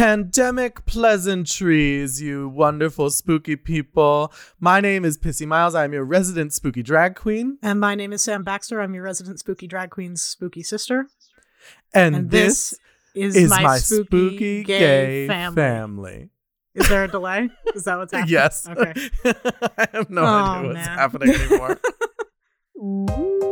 Pandemic pleasantries, you wonderful spooky people. My name is Pissy Miles. I'm your resident spooky drag queen. And my name is Sam Baxter. I'm your resident spooky drag queen's spooky sister. And, And this, this is, is my, my, spooky, gay, family. family. Is there a delay? Is that what's happening? Yes. Okay. I have no Oh, idea what's man. happening anymore.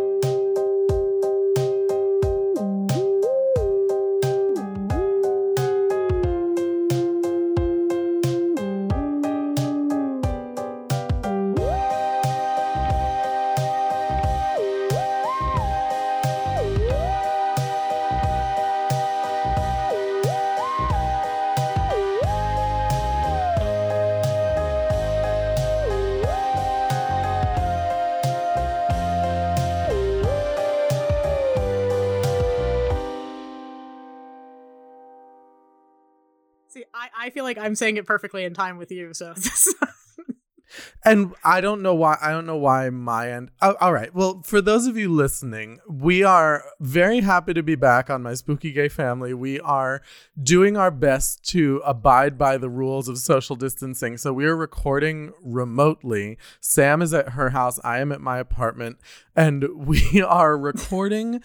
I'm saying it perfectly in time with you. So and I don't know why. I don't know why my end. Oh, all right. Well, for those of you listening, we are very happy to be back on my spooky gay family. We are doing our best to abide by the rules of social distancing. So we are recording remotely. Sam is at her house. I am at my apartment, and we are recording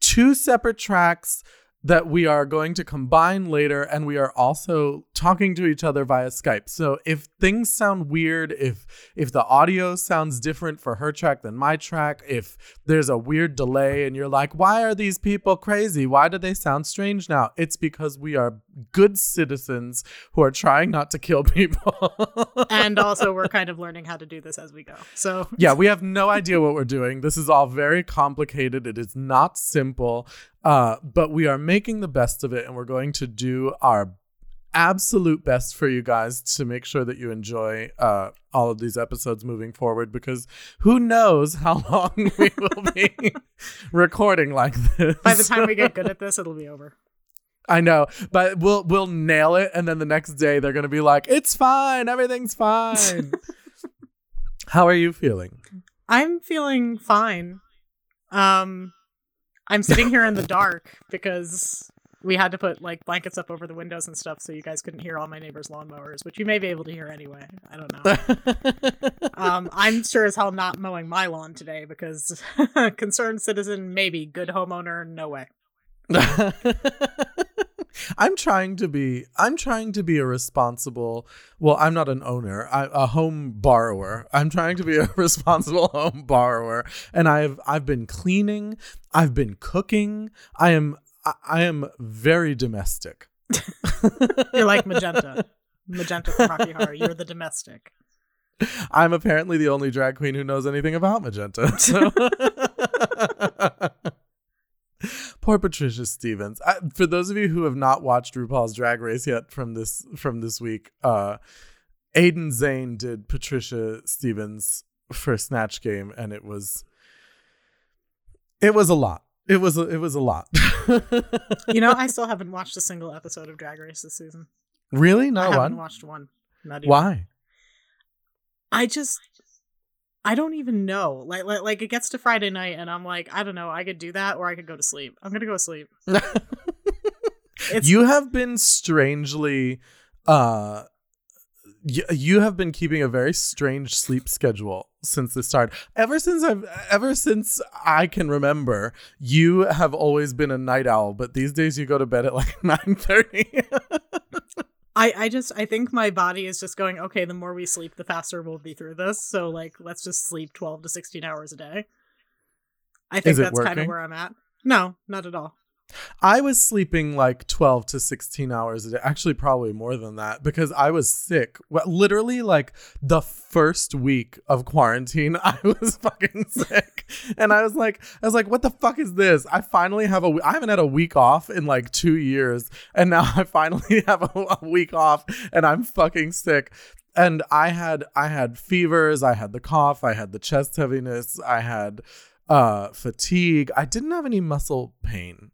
two separate tracks that we are going to combine later and we are also talking to each other via Skype. So if things sound weird, if if the audio sounds different for her track than my track, if there's a weird delay and you're like, "Why are these people crazy? Why do they sound strange now?" It's because we are good citizens who are trying not to kill people. and also we're kind of learning how to do this as we go. So yeah, we have no idea what we're doing. This is all very complicated. It is not simple, uh, but we are making the best of it, and we're going to do our absolute best for you guys to make sure that you enjoy uh, all of these episodes moving forward. Because who knows how long we will be recording like this? by the time we get good at this, it'll be over. I know, but we'll we'll nail it, and then the next day they're gonna be like, "It's fine, everything's fine." How are you feeling? I'm feeling fine. Um, I'm sitting here in the dark because we had to put like blankets up over the windows and stuff so you guys couldn't hear all my neighbors' lawnmowers, which you may be able to hear anyway. I don't know. um, I'm sure as hell not mowing my lawn today because concerned citizen, maybe good homeowner, no way. I'm trying to be I'm trying to be a responsible well I'm not an owner I, a home borrower. I'm trying to be a responsible home borrower. And I've I've been cleaning I've been cooking. I am I, I am very domestic. You're like magenta, magenta from Rocky Horror. You're the domestic. I'm apparently the only drag queen who knows anything about magenta so Poor Patricia Stevens. I, for those of you who have not watched RuPaul's Drag Race yet from this from this week, uh, Aiden Zhane did Patricia Stevens for Snatch Game, and it was it was a lot. It was a, it was a lot. You know, I still haven't watched a single episode of Drag Race this season. really Not one? I no haven't watched one. Not even. Why? I just I don't even know. Like, like like it gets to Friday night and I'm like, I don't know, I could do that or I could go to sleep. I'm gonna go to sleep. You have been strangely uh y- you have been keeping a very strange sleep schedule since the start ever since i've ever since i can remember you have always been a night owl but these days you go to bed at like 9.30 I, I just I think my body is just going, okay, the more we sleep, the faster we'll be through this. So like let's just sleep twelve to sixteen hours a day. I think that's kind of where I'm at. No, not at all. I was sleeping like 12 to 16 hours a day actually probably more than that because i was sick. Literally like the first week of quarantine i was fucking sick. And i was like i was like what the fuck is this? I finally have a i haven't had a week off in like two years and now i finally have a, a week off and i'm fucking sick. And i had i had fevers i had the cough i had the chest heaviness i had uh fatigue. I didn't have any muscle pain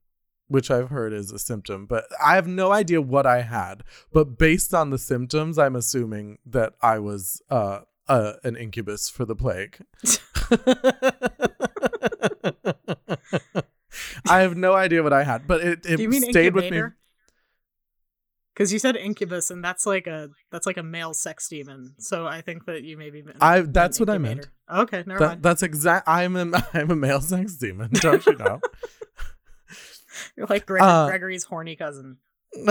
which I've heard is a symptom, but I have no idea what I had. But based on the symptoms, I'm assuming that I was uh, uh, an incubus for the plague. I have no idea what I had, but it, it Do you mean stayed with me. Because you said incubus, and that's like a that's like a male sex demon. So I think that you maybe meant I that's what I meant. Okay, never That, mind. that's exact. I'm a I'm a male sex demon. Don't you know? You're like Greg- Uh, Gregory's horny cousin.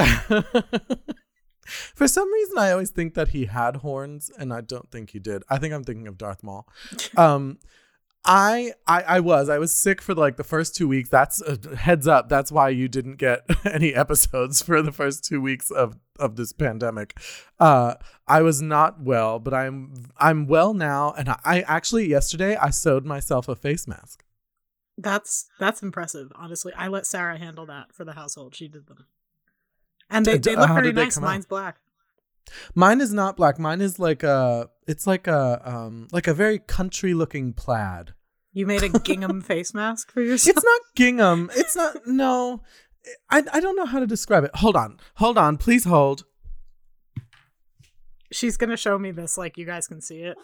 For some reason, I always think that he had horns, and I don't think he did. I think I'm thinking of Darth Maul. Um, I, I I was I was sick for like the first two weeks. That's uh, heads up. That's why you didn't get any episodes for the first two weeks of of this pandemic. Uh, I was not well, but I'm I'm well now, and I, I actually yesterday I sewed myself a face mask. That's that's impressive. Honestly, I let Sarah handle that for the household. She did them, and they, they look how very did they nice. come out? Mine's black. Mine is not black. Mine is like a it's like a um like a very country looking plaid. You made a gingham face mask for yourself. It's not gingham. It's not no. I I don't know how to describe it. Hold on. Hold on. Please hold. She's gonna show me this, like you guys can see it.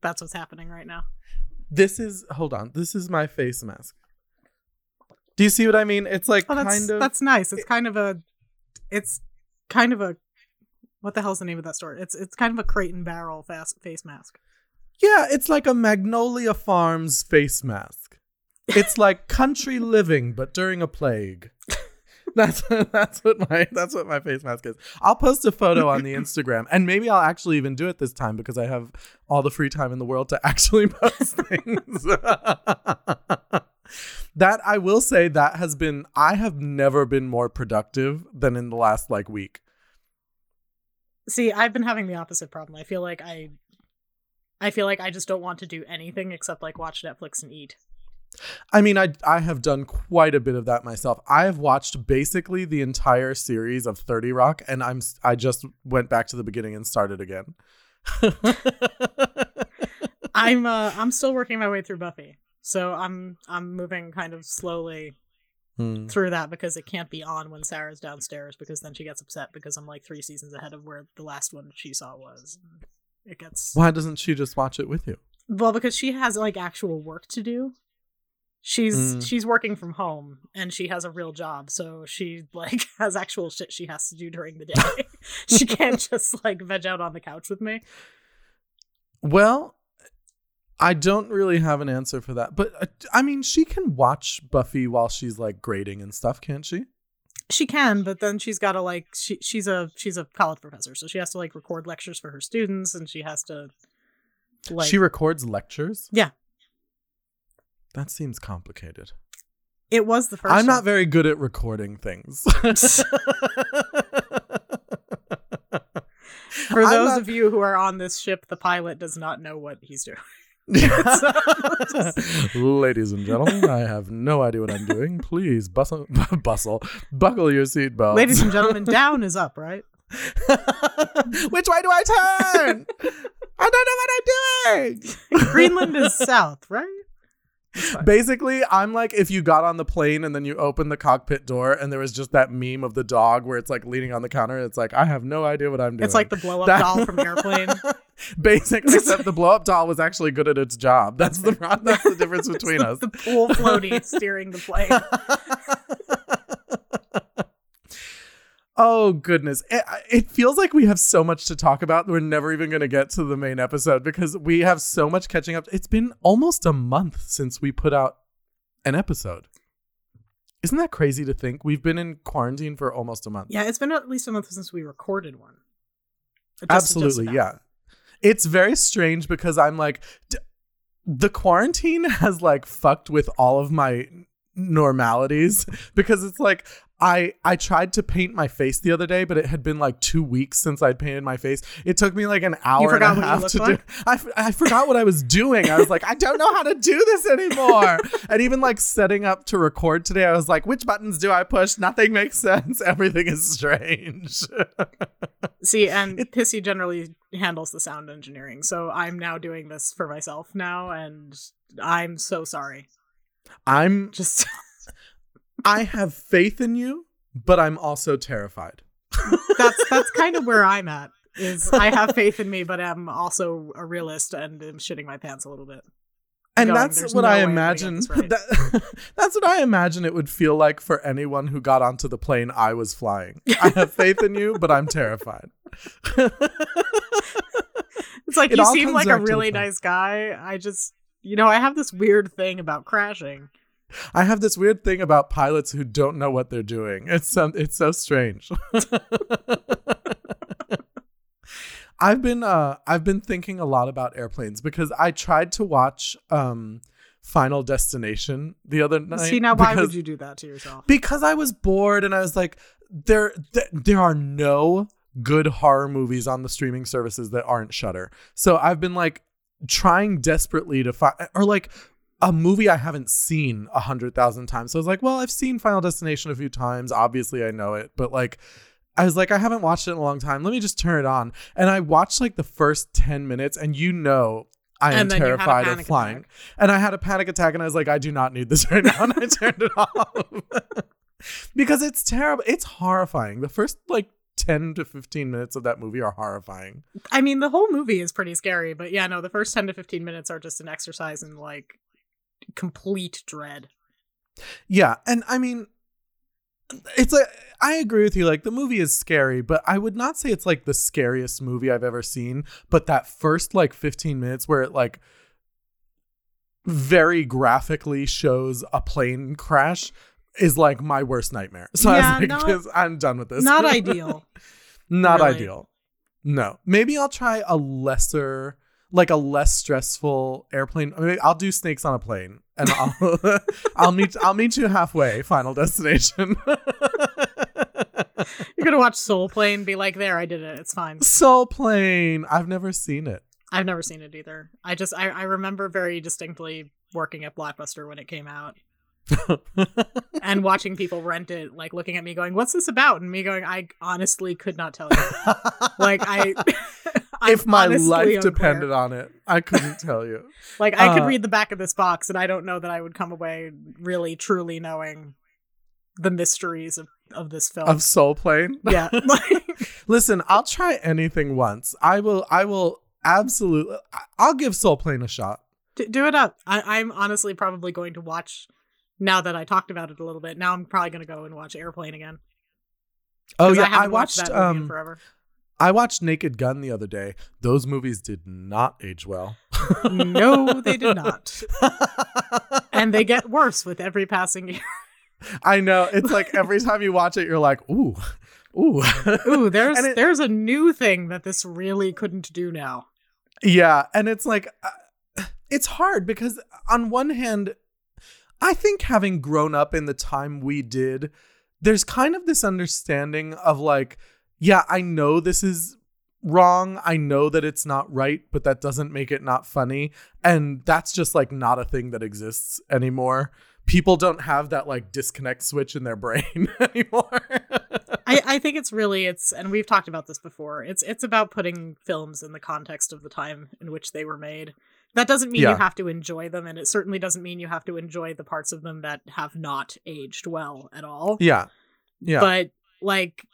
That's what's happening right now. This is hold on. This is my face mask. Do you see what I mean? It's like Oh, that's kind of that's nice. It's kind of a, it's kind of a, what the hell's the name of that store? It's it's kind of a crate and barrel fast face mask. Yeah, it's like a Magnolia Farms face mask. It's like country living but during a plague. That's that's what my that's what my face mask is. I'll post a photo on the Instagram and maybe I'll actually even do it this time because I have all the free time in the world to actually post things. that I will say that has been I have never been more productive than in the last like week. See, I've been having the opposite problem. I feel like I, I feel like I just don't want to do anything except like watch Netflix and eat. I mean, I I have done quite a bit of that myself. I have watched basically the entire series of 30 Rock and I'm I just went back to the beginning and started again. I'm uh I'm still working my way through Buffy. So I'm I'm moving kind of slowly Hmm. through that because it can't be on when Sarah's downstairs because then she gets upset because I'm like 3 seasons ahead of where the last one she saw was. It gets Why doesn't she just watch it with you? Well, because she has like actual work to do. She's Mm. she's working from home and she has a real job, so she like has actual shit she has to do during the day. she can't just like veg out on the couch with me. Well, I don't really have an answer for that. But uh, I mean, she can watch Buffy while she's like grading and stuff, can't she? She can, but then she's got to like she she's a she's a college professor, so she has to like record lectures for her students and she has to like she records lectures? Yeah. That seems complicated. it was the 1st I'm not one. very good at recording things. For those not- of you who are on this ship, the pilot does not know what he's doing. Ladies and gentlemen, I have no idea what I'm doing. Please bustle, bustle, buckle your seatbelts. Ladies and gentlemen, down is up, right? Which way do I turn? I don't know what I'm doing. Greenland is south, right? Basically, I'm like if you got on the plane and then you open the cockpit door and there was just that meme of the dog where it's like leaning on the counter. It's like I have no idea what I'm doing. It's like the blow up That- doll from Airplane. Basically, except the blow up doll was actually good at its job. That's the that's the difference between us. the pool floaty steering the plane. Oh goodness, it, it feels like we have so much to talk about. We're never even going to get to the main episode because we have so much catching up. It's been almost a month since we put out an episode. Isn't that crazy to think? We've been in quarantine for almost a month. Yeah, it's been at least a month since we recorded one. Just- just Absolutely, about. yeah. It's very strange because I'm like, d- the quarantine has like fucked with all of my normalities because it's like I I tried to paint my face the other day, but it had been like two weeks since I'd painted my face. It took me like an hour and a half to like? do. I forgot what I was doing. I was like, I don't know how to do this anymore. and even like setting up to record today, I was like, which buttons do I push? Nothing makes sense. Everything is strange. See, and Pissy generally handles the sound engineering, so I'm now doing this for myself now, and I'm so sorry. I'm Just I have faith in you, but I'm also terrified. that's that's kind of where I'm at. Is I have faith in me, but I'm also a realist and am shitting my pants a little bit. and going, that's what no I way I'm gonna get imagine. right." That, that's what I imagine it would feel like for anyone who got onto the plane I was flying. I have faith in you, but I'm terrified. It's like It you seem like a back to the really nice guy. I just, you know, I have this weird thing about crashing. I have this weird thing about pilots who don't know what they're doing. It's so, it's so strange. I've been uh I've been thinking a lot about airplanes because I tried to watch um Final Destination the other night. See, now why because- would you do that to yourself? because I was bored and I was like, there, th- there are no good horror movies on the streaming services that aren't Shudder. So I've been like trying desperately to find, or like a movie I haven't seen a hundred thousand times. So I was like, well, I've seen Final Destination a few times. Obviously, I know it, but like. I was like, I haven't watched it in a long time. Let me just turn it on. And I watched like the first 10 minutes, and you know, I am And then you had a terrified of flying. attack. And I had a panic attack, and I was like, I do not need this right now. And I turned it off because it's terrible. It's horrifying. The first like 10 to 15 minutes of that movie are horrifying. I mean, the whole movie is pretty scary, but yeah, no, the first 10 to 15 minutes are just an exercise in like complete dread. Yeah. And I mean, it's like, I agree with you. Like, the movie is scary, but I would not say it's like the scariest movie I've ever seen. But that first like 15 minutes where it like very graphically shows a plane crash is like my worst nightmare. So I was like, not- I'm done with this. Not ideal. Not Really. ideal. No. Maybe I'll try a lesser, like a less stressful airplane. I mean, I'll do snakes on a plane, and I'll I'll meet I'll meet you halfway. Final destination. You're gonna watch Soul Plane, be like, "There, I did it. It's fine." Soul plane. I've never seen it. I've never seen it either. I just, I, I remember very distinctly working at Blockbuster when it came out and watching people rent it, like looking at me, going, "What's this about?" and me going, "I honestly could not tell you." like I, I'm if my life unclear. depended on it, I couldn't tell you. Like I could Uh, read the back of this box, and I don't know that I would come away really truly knowing the mysteries of, of this film. Of Soul Plane. yeah, Listen, I'll try anything once. I will. I will absolutely. I'll give Soul Plane a shot. d- do it up. I, I'm honestly probably going to watch. Now that I talked about it a little bit, now I'm probably going to go and watch Airplane again. Oh yeah, I I watched. that movie in Um, forever. I watched Naked Gun the other day. Those movies did not age well. No, they did not, and they get worse with every passing year. I know. It's like every time you watch it, you're like, ooh, ooh. Ooh, there's it- there's a new thing that this really couldn't do now. yeah. And it's like, uh, it's hard because on one hand, I think having grown up in the time we did, there's kind of this understanding of like, yeah, I know this is wrong. I know that it's not right, but that doesn't make it not funny. And that's just like not a thing that exists anymore. People don't have that like disconnect switch in their brain anymore. I, I think it's really it's and we've talked about this before. It's it's about putting films in the context of the time in which they were made. That doesn't mean Yeah. you have to enjoy them, and it certainly doesn't mean you have to enjoy the parts of them that have not aged well at all. yeah. Yeah. But like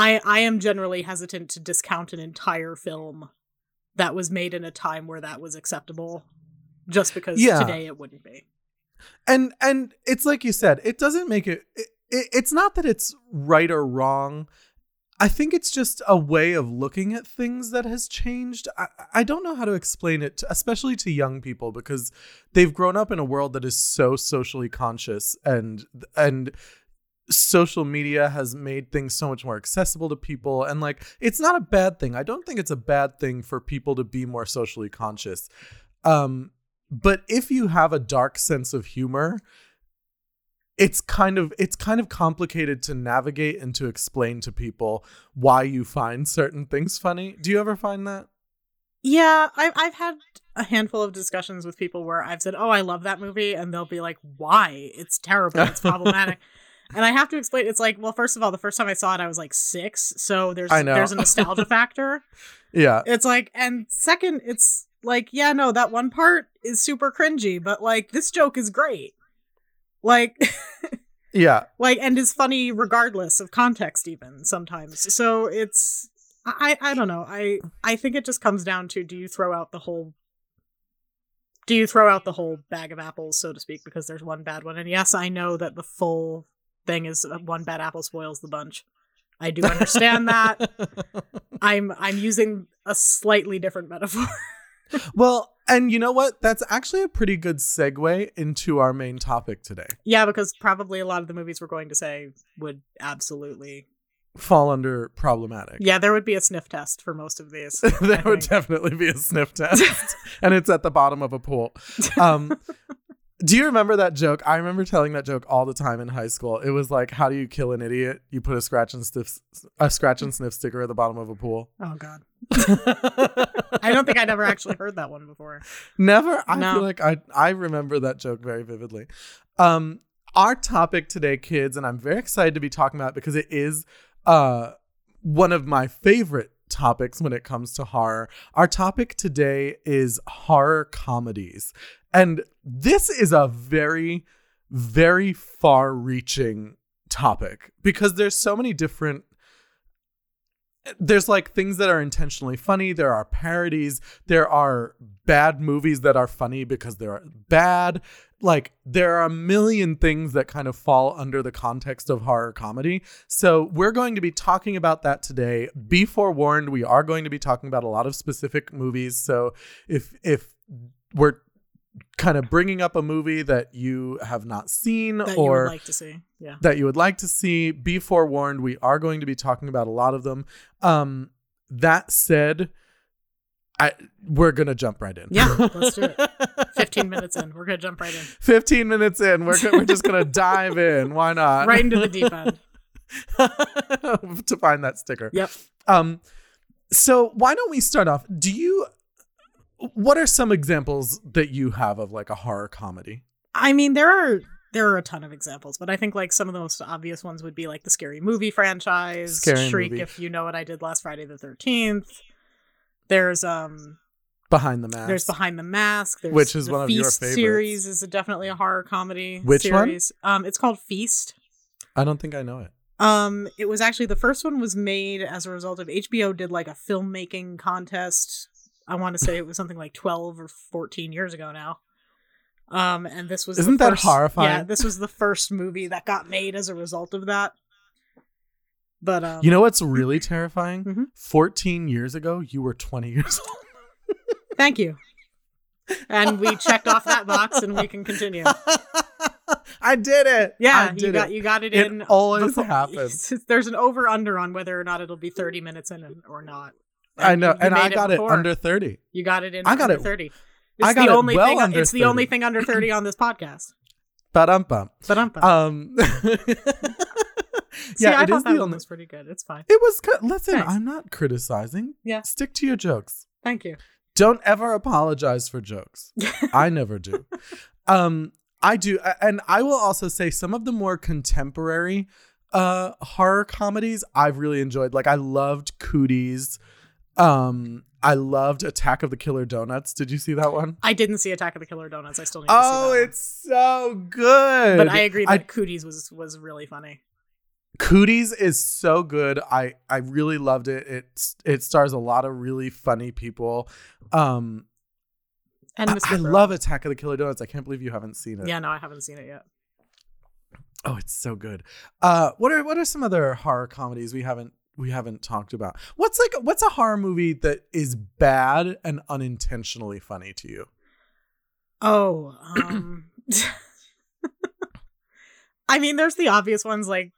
I I am generally hesitant to discount an entire film that was made in a time where that was acceptable just because Yeah. today it wouldn't be. and and it's like you said it doesn't make it, it it's not that it's right or wrong i think it's just a way of looking at things that has changed i, I don't know how to explain it to, especially to young people because they've grown up in a world that is so socially conscious and and social media has made things so much more accessible to people and like it's not a bad thing i don't think it's a bad thing for people to be more socially conscious um but if you have a dark sense of humor it's kind of it's kind of complicated to navigate and to explain to people why you find certain things funny do you ever find that Yeah, I've I've had a handful of discussions with people where I've said, "Oh, I love that movie," and they'll be like, "Why? It's terrible. It's problematic." and I have to explain. It's like, well, first of all, the first time I saw it, I was like six, so there's I know. there's a nostalgia factor. yeah It's like, and second, it's like, yeah, no, that one part is super cringy, but like this joke is great, like, yeah like, and is funny regardless of context, even sometimes. So it's. I I don't know. I I think it just comes down to do you throw out the whole do you throw out the whole bag of apples, so to speak, because there's one bad one? And yes, I know that the full thing is one bad apple spoils the bunch. I do understand that. I'm I'm using a slightly different metaphor. well, and you know what? That's actually a pretty good segue into our main topic today. yeah, because probably a lot of the movies we're going to say would absolutely Fall under problematic. Yeah, there would be a sniff test for most of these. there would definitely be a sniff test, and it's at the bottom of a pool. Um, do you remember that joke? I remember telling that joke all the time in high school. It was like, "How do you kill an idiot? You put a scratch and sniff, a scratch and sniff sticker at the bottom of a pool." Oh god. I don't think I'd ever actually heard that one before. Never. I No. feel like I I remember that joke very vividly. Um, our topic today, kids, and I'm very excited to be talking about it because it is uh one of my favorite topics when it comes to horror. Our topic today is horror comedies. And this is a very very far-reaching topic because there's so many different there's like things that are intentionally funny. There are parodies. There are bad movies that are funny because they're bad. Like there are a million things that kind of fall under the context of horror comedy. So we're going to be talking about that today. Be forewarned we are going to be talking about a lot of specific movies. So if if we're kind of bringing up a movie that you have not seen That you or would like to see. Yeah. that you would like to see, be forewarned. We are going to be talking about a lot of them. Um, that said, I we're gonna jump right in. Yeah, let's do it. 15 minutes in. We're going to jump right in. Fifteen minutes in, we're go- we're just gonna dive in. Why not? Right into the deep end. to find that sticker. Yep. Um, so why don't we start off? Do you? What are some examples that you have of like a horror comedy? I mean, there are there are a ton of examples, but I think like some of the most obvious ones would be like the scary movie franchise, Scary Shriek Movie. if you know what I did last Friday the 13th. There's um Behind the mask. there's Behind the Mask, there's Which is one of Feast your favorites. series is definitely a horror comedy Which one? series. Um it's called Feast. I don't think I know it. Um, it was actually the first one was made as a result of HBO did like a filmmaking contest. I want to say it was something like twelve or fourteen years ago now. Um, and this was Isn't that first- horrifying? Yeah, this was the first movie that got made as a result of that. But um, You know what's really terrifying? Mhm. 14 years ago, you were 20 years old. thank you. And we checked off that box, and we can continue. I did it. Yeah, I you got it. you got it, It in. always happens. There's an over under on whether or not it'll be thirty minutes in or not. I know, you- and I got it, before. under 30. You got it in. I got under it- thirty. It's I got the it only well thing. under it's the only thing under thirty on this podcast. But um. But. Um See, Yeah, I it thought is that the only was pretty good. It's fine. It was good. Listen, Thanks. I'm not criticizing. Yeah. Stick to your jokes. Thank you. Don't ever apologize for jokes. I never do. Um, I do, and I will also say some of the more contemporary uh horror comedies I've really enjoyed. Like I loved Cooties. Um, I loved Attack of the Killer Donuts. Did you see that one? I didn't see Attack of the Killer Donuts. I still need to Oh, see that. one. it's so good. But I agree that I- Cooties was was really funny. Cooties is so good. I I really loved it. It it stars a lot of really funny people. Um, And I, I love Attack of the Killer Donuts. I can't believe you haven't seen it. Yeah, no, I haven't seen it yet. Oh, it's so good. Uh, what are what are some other horror comedies we haven't we haven't talked about? What's like what's a horror movie that is bad and unintentionally funny to you? Oh, um I mean, there's the obvious ones like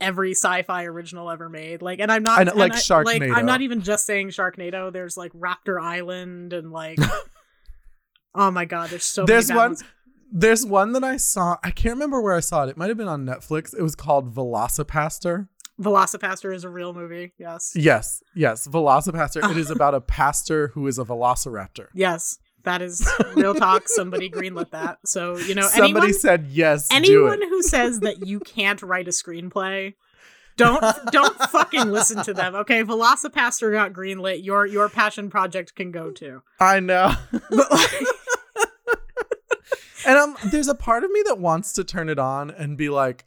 every sci-fi original ever made. Like, and I'm not know, and like I- Like, Sharknado. I'm not even just saying Sharknado. There's like Raptor Island and like, oh my god, there's so There's one. ones. There's one that I saw. I can't remember where I saw it. It might have been on Netflix. It was called Velocipastor. Velocipastor is a real movie. Yes, Yes, yes, Velocipastor. It is about a pastor who is a velociraptor. yes, that is real talk. Somebody greenlit that. So you know, Somebody anyone, said yes. anyone who says that you can't write a screenplay don't don't fucking listen to them okay velocipastor got greenlit your your passion project can go too I know. but like, and um, there's a part of me that wants to turn it on and be like,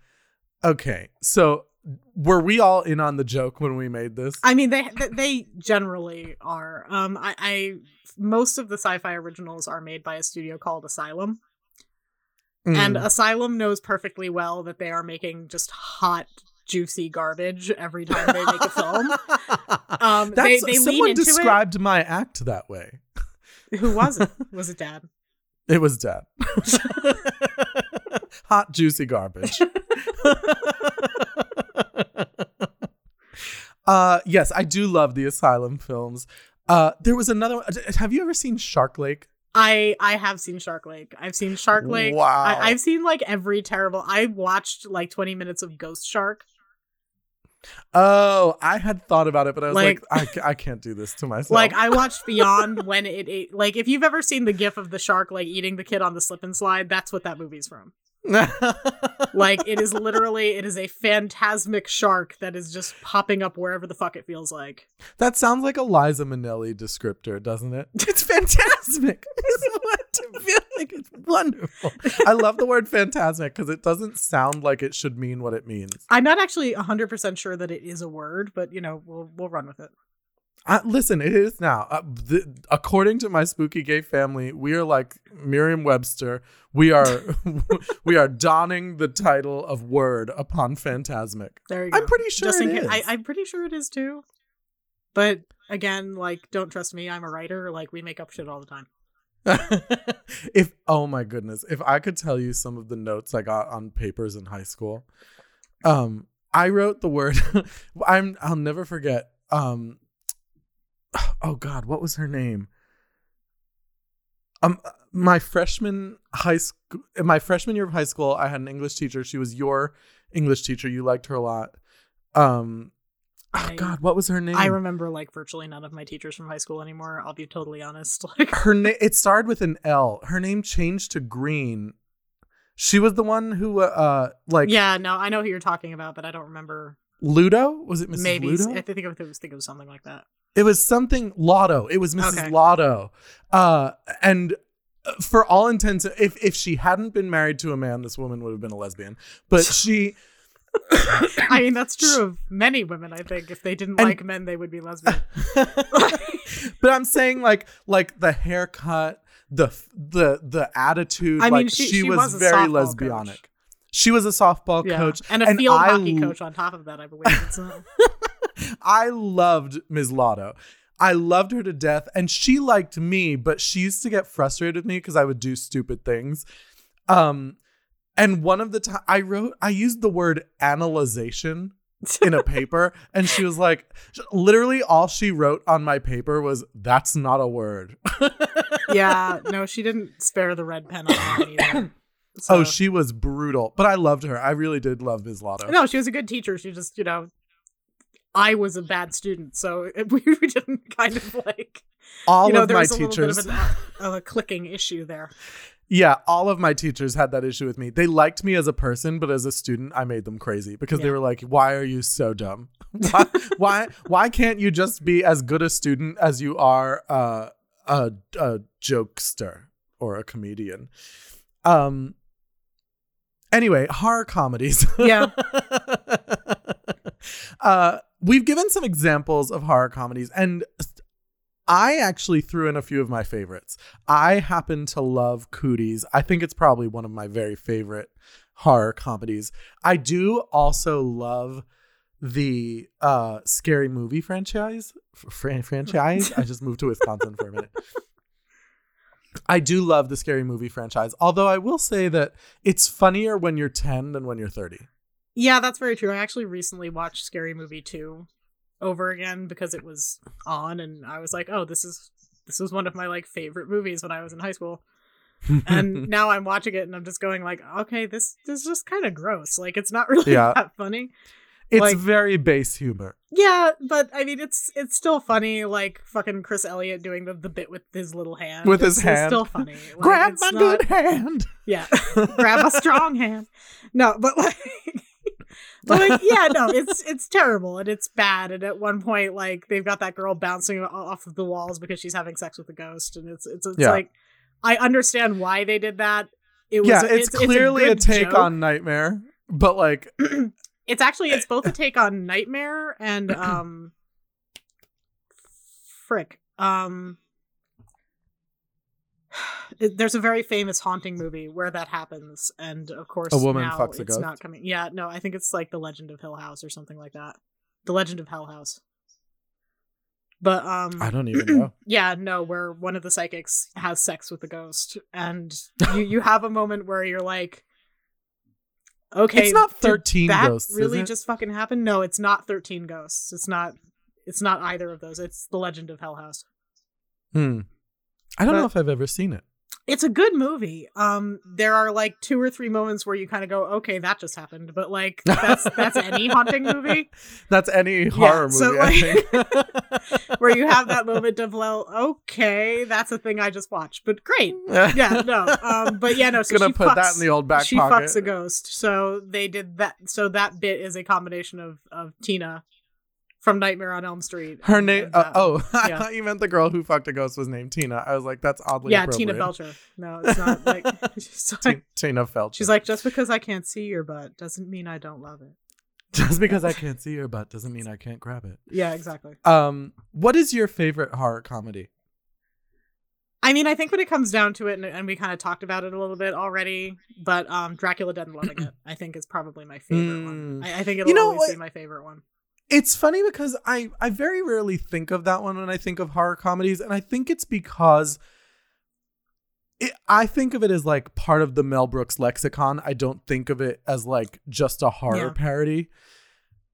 okay, so were we all in on the joke when we made this? I mean, they they- generally are. Um, I, I most of the sci-fi originals are made by a studio called Asylum, and Mm. Asylum knows perfectly well that they are making just hot, juicy garbage every time they make a film. Um, they- they someone into it. described my act that way. Who was it? Was it Dad? It was dad. Hot juicy garbage. Uh yes, I do love the asylum films. Uh there was another one. Have you ever seen Shark Lake? I I have seen Shark Lake. I've seen Shark Lake. Wow. I, I've seen like every terrible. I watched like 20 minutes of Ghost Shark. Oh, I had thought about it, but I was like, Like- I, I can't do this to myself. Like I watched Beyond when it ate. Like if you've ever seen the gif of the shark like eating the kid on the slip and slide, that's what that movie's from. Like it is literally it is a phantasmic shark that is just popping up wherever the fuck it feels like. that sounds like a Liza Minnelli descriptor, doesn't it? It's fantastic. I feel like it's wonderful. I love the word phantasmic because it doesn't sound like it should mean what it means. I'm not actually 100% sure that it is a word, but you know, we'll we'll run with it. Uh, listen, it is now. Uh, th- according to my spooky gay family, we are like Merriam-Webster. We are we are donning the title of word upon phantasmic. There you go. I'm pretty sure Just it case, is. I, I'm pretty sure it is too. But again, like, don't trust me. I'm a writer. Like, we make up shit all the time. if oh my goodness, if I could tell you some of the notes I got on papers in high school, um, I wrote the word. I'm I'll never forget. Um, oh God, what was her name? Um, my freshman high school, my freshman year of high school, I had an English teacher. She was your English teacher. You liked her a lot. Um, oh I- God, what was her name? I remember like virtually none of my teachers from high school anymore. I'll be totally honest. Like, her name it started with an L. Her name changed to Green. She was the one who uh like yeah, no, I know who you're talking about, but I don't remember. Ludo? Was it Mrs. Maybe Ludo? I think it was, I think it was something like that. It was something Lotto. It was Mrs. Okay. Lotto. Uh and uh, for all intents if if she hadn't been married to a man, this woman would have been a lesbian. But she I mean, that's true of many women. I think if they didn't And- like men, they would be lesbian. but I'm saying like like the haircut, the the the attitude. I mean, like she- she, she was, was very lesbianic. coach. She was a softball yeah, coach and a field I hockey coach on top of that. I believe. So. I loved Ms. Lotto. I loved her to death, and she liked me, but she used to get frustrated with me because I would do stupid things. Um, and one of the time I wrote, I used the word analyzation in a paper, and she was like, literally, all she wrote on my paper was, "That's not a word." yeah, no, she didn't spare the red pen on that one either. Oh, So- she was brutal, but I loved her. I really did love Ms. Lotto. No, she was a good teacher. She just, you know, I was a bad student, so we, we didn't kind of like, all you know, of there my was a teachers. little bit of, an, of a clicking issue there. Yeah, all of my teachers had that issue with me. They liked me as a person, but as a student, I made them crazy because they were like, "Why are you so dumb? Why why, why can't you just be as good a student as you are uh, a a jokester or a comedian?" Um. Anyway, horror comedies. Yeah. uh, we've given some examples of horror comedies, and I actually threw in a few of my favorites. I happen to love Cooties. I think it's probably one of my very favorite horror comedies. I do also love the uh scary movie franchise Fran- franchise i just moved to wisconsin for a minute i do love the scary movie franchise although i will say that it's funnier when you're 10 than when you're 30 Yeah, that's very true. I actually recently watched Scary Movie 2 over again because it was on and I was like, "Oh, this is this was one of my like favorite movies when I was in high school." And now I'm watching it and I'm just going like, "Okay, this, this is just kind of gross. Like it's not really Yeah. that funny." it's like- very base humor Yeah, but I mean, it's it's still funny. Like fucking Chris Elliott doing the, the bit with his little hand. With his It's- it's hand. still funny. Like, grab it's my not- good hand Yeah, grab a strong hand. No, but like, but like, yeah, no, it's it's terrible and it's bad. And at one point, like they've got that girl bouncing off of the walls because she's having sex with a ghost, and it's it's, it's Yeah. like I understand why they did that. It was yeah a- it's, clearly a, good take joke. on nightmare but like It's actually it's both a take on Nightmare and um frick. Um there's a very famous haunting movie where that happens and of course A woman now fucks a it's ghost? not coming. Yeah, no, I think it's like The Legend of Hill House or something like that. The Legend of Hell House. But um I don't even know. yeah, no, where one of the psychics has sex with the ghost, and you you have a moment where you're like, okay, it's not 13 that ghosts. really just fucking happened? No, it's not thirteen ghosts. It's not. It's not either of those. It's the Legend of Hell House. Hmm. I don't know if I've ever seen it. It's a good movie. Um, there are like two or three moments where you kind of go, okay, that just happened, but like that's that's any haunting movie. That's any horror movie, so, like- think. where you have that moment of well okay that's a thing i just watched but great yeah no um but yeah no so Gonna she put fucks, that in the old back she pocket. fucks a ghost so they did that so that bit is a combination of of tina from nightmare on elm street Her name. Uh, oh, I Yeah. thought you meant the girl who fucked a ghost was named Tina. I was like, that's oddly yeah tina belcher no it's not like she's like, Tina Felcher. she's like just because i can't see your butt doesn't mean i don't love it just because I can't see your butt doesn't mean I can't grab it. yeah exactly Um, what is your favorite horror comedy? I mean, I think when it comes down to it, and, and we kind of talked about it a little bit already, but um, Dracula Dead and Loving It, I think is probably my favorite one. Mm. I, I think it'll You know always what? be my favorite one. It's funny because I I very rarely think of that one when I think of horror comedies, and I think it's because it, I think of it as like part of the Mel Brooks lexicon. I don't think of it as like just a horror Yeah. parody,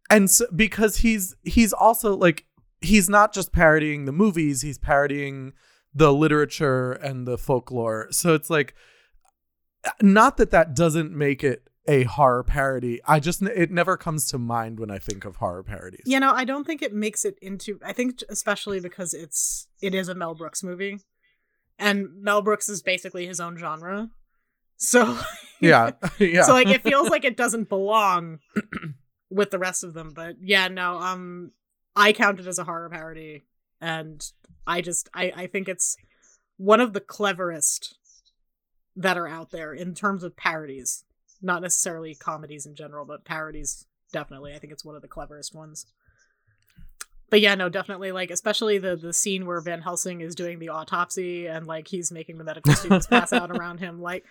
and so, because he's he's also like he's not just parodying the movies; he's parodying the literature and the folklore. So it's like not that that doesn't make it a horror parody. I just it never comes to mind when I think of horror parodies. You know, I don't think it makes it into. I think especially because it's it is a Mel Brooks movie, and Mel Brooks is basically his own genre. So yeah, yeah. so like it feels like it doesn't belong with the rest of them. But yeah, no, um, I count it as a horror parody, and I just I I think it's one of the cleverest that are out there in terms of parodies. Not necessarily comedies in general, but parodies definitely. I think it's one of the cleverest ones. But yeah, no, definitely like especially the the scene where Van Helsing is doing the autopsy and like he's making the medical students pass out around him like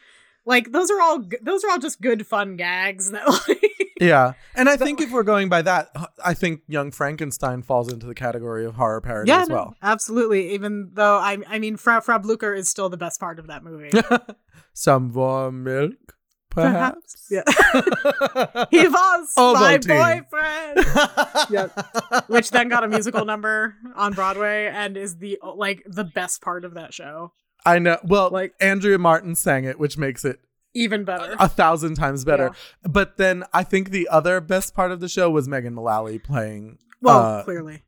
like those are all those are all just good fun gags that like yeah, and I think if we're going by that, I think Young Frankenstein falls into the category of horror parody yeah as no, well. absolutely even though I I mean Frau Frau Blucher is still the best part of that movie Some warm milk, perhaps. yeah he was my Ovaltine. boyfriend Yeah. which then got a musical number on Broadway and is the like the best part of that show I know. Well, Like- Andrea Martin sang it, which makes it even better a thousand times better. But then I think the other best part of the show was Megan Mullally playing. well uh, clearly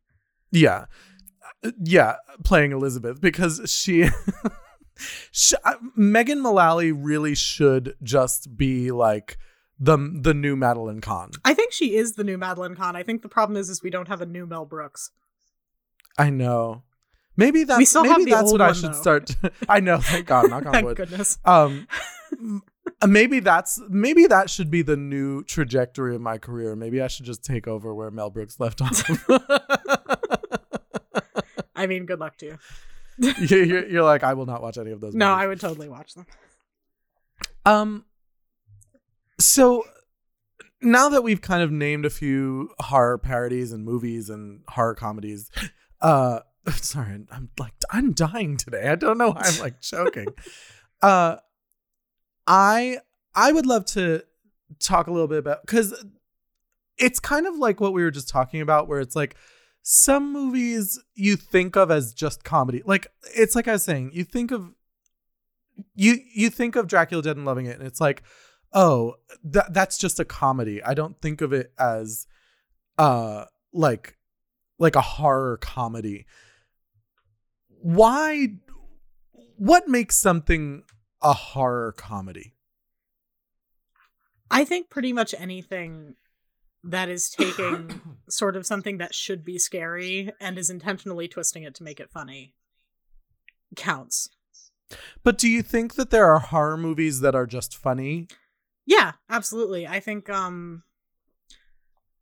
Yeah. Uh, Yeah, playing Elizabeth because she, she uh, Megan Mullally really should just be like the the new Madeline Kahn. I think she is the new Madeline Kahn I think the problem is is we don't have a new Mel Brooks I know. Maybe that's We still maybe have the that's what I one, should though. start. I know, thank God, knock on thank wood. goodness Um maybe that's maybe that should be the new trajectory of my career. Maybe I should just take over where Mel Brooks left off. I mean good luck to you you're, you're, you're like I will not watch any of those. no movies. I would totally watch them Um. So now that we've kind of named a few horror parodies and movies and horror comedies, uh, sorry, I'm like I'm dying today. I don't know why I'm like choking. uh, I I would love to talk a little bit about because it's kind of like what we were just talking about, where it's like some movies you think of as just comedy. Like it's like I was saying, you think of you you think of Dracula Dead and Loving It, and it's like, oh, that that's just a comedy. I don't think of it as uh like like a horror comedy. Why what makes something a horror comedy? I think pretty much anything that is taking sort of something that should be scary and is intentionally twisting it to make it funny counts. But do you think that there are horror movies that are just funny? Yeah, absolutely. I think um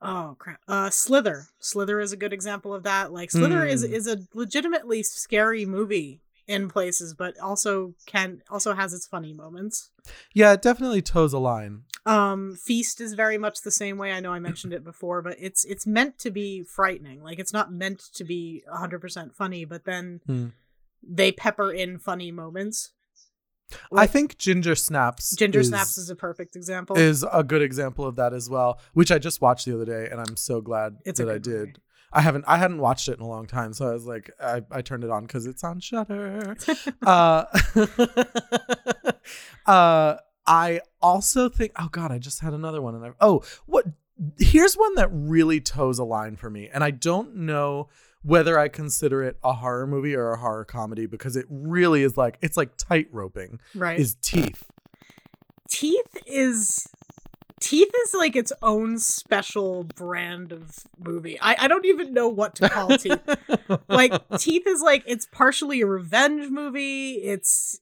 Oh crap. Uh Slither. Slither is a good example of that. Like Slither is Mm. is a legitimately scary movie in places, but also can also has its funny moments. Yeah, it definitely toes a line. Um Feast is very much the same way. I know I mentioned it before, but it's it's meant to be frightening. Like it's not meant to be 100% funny, but then Hmm. they pepper in funny moments. I think Ginger Snaps. Ginger is, Snaps is a perfect example. is a good example of that as well, which I just watched the other day, and I'm so glad It's that I did. movie. I haven't I hadn't watched it in a long time, so I was like, I, I turned it on because it's on Shudder. uh, uh, I also think. Oh God, I just had another one, and I oh what? Here's one that really toes a line for me, and I don't know whether I consider it a horror movie or a horror comedy because it really is like it's like tight roping. right. Is Teeth? Teeth is Teeth is like its own special brand of movie. I, I don't even know what to call Teeth. like Teeth is like it's partially a revenge movie. It's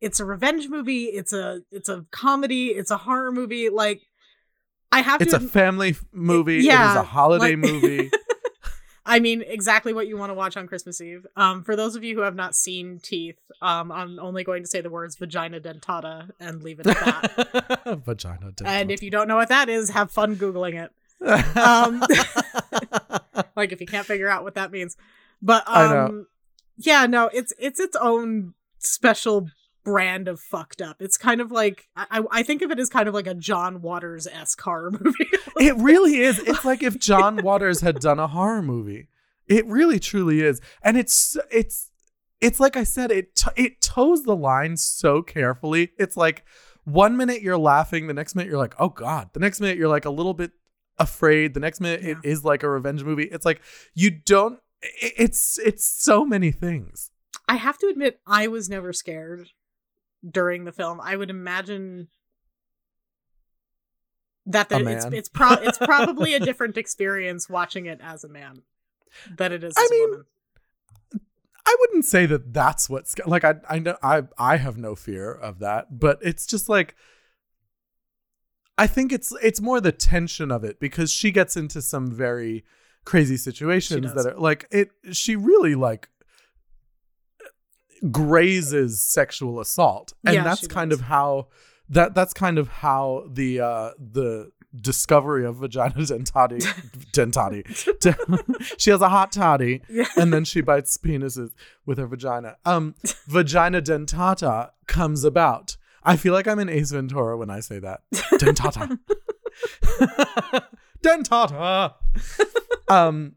it's a revenge movie. It's a it's a comedy. It's a horror movie. Like I have it's to. a family movie. it yeah, is a holiday like- movie. I mean, exactly what you want to watch on Christmas Eve. Um, for those of you who have not seen Teeth, um, I'm only going to say the words vagina dentata and leave it at that. Vagina. dentata. and if you don't know what that is, have fun googling it. um, like if you can't figure out what that means but I know. um yeah no it's it's its own special brand of fucked up it's kind of like i i think of it as kind of like a john waters-esque horror movie it really is. It's like if John Waters had done a horror movie. It really truly is. And it's it's it's like I said it t- it toes the line so carefully. It's like one minute you're laughing, the next minute you're like, "Oh god." The next minute you're like a little bit afraid. The next minute it Yeah. is like a revenge movie. It's like you don't it- it's it's so many things. i have to admit i was never scared during the film i would imagine that the, it's it's pro- it's probably a different experience watching it as a man than it is I as a mean, woman. I wouldn't say that that's what's like. I I know I I have no fear of that, but it's just like I think it's it's more the tension of it because she gets into some very crazy situations that are like it. She really like grazes sexual assault, and Yeah, that's kind does. of how that that's kind of how the uh the discovery of vagina dentati dentati she has a hot toddy Yeah. and then she bites penises with her vagina. Um, vagina dentata comes about. I feel like I'm in Ace Ventura when I say that. Dentata. dentata. Um,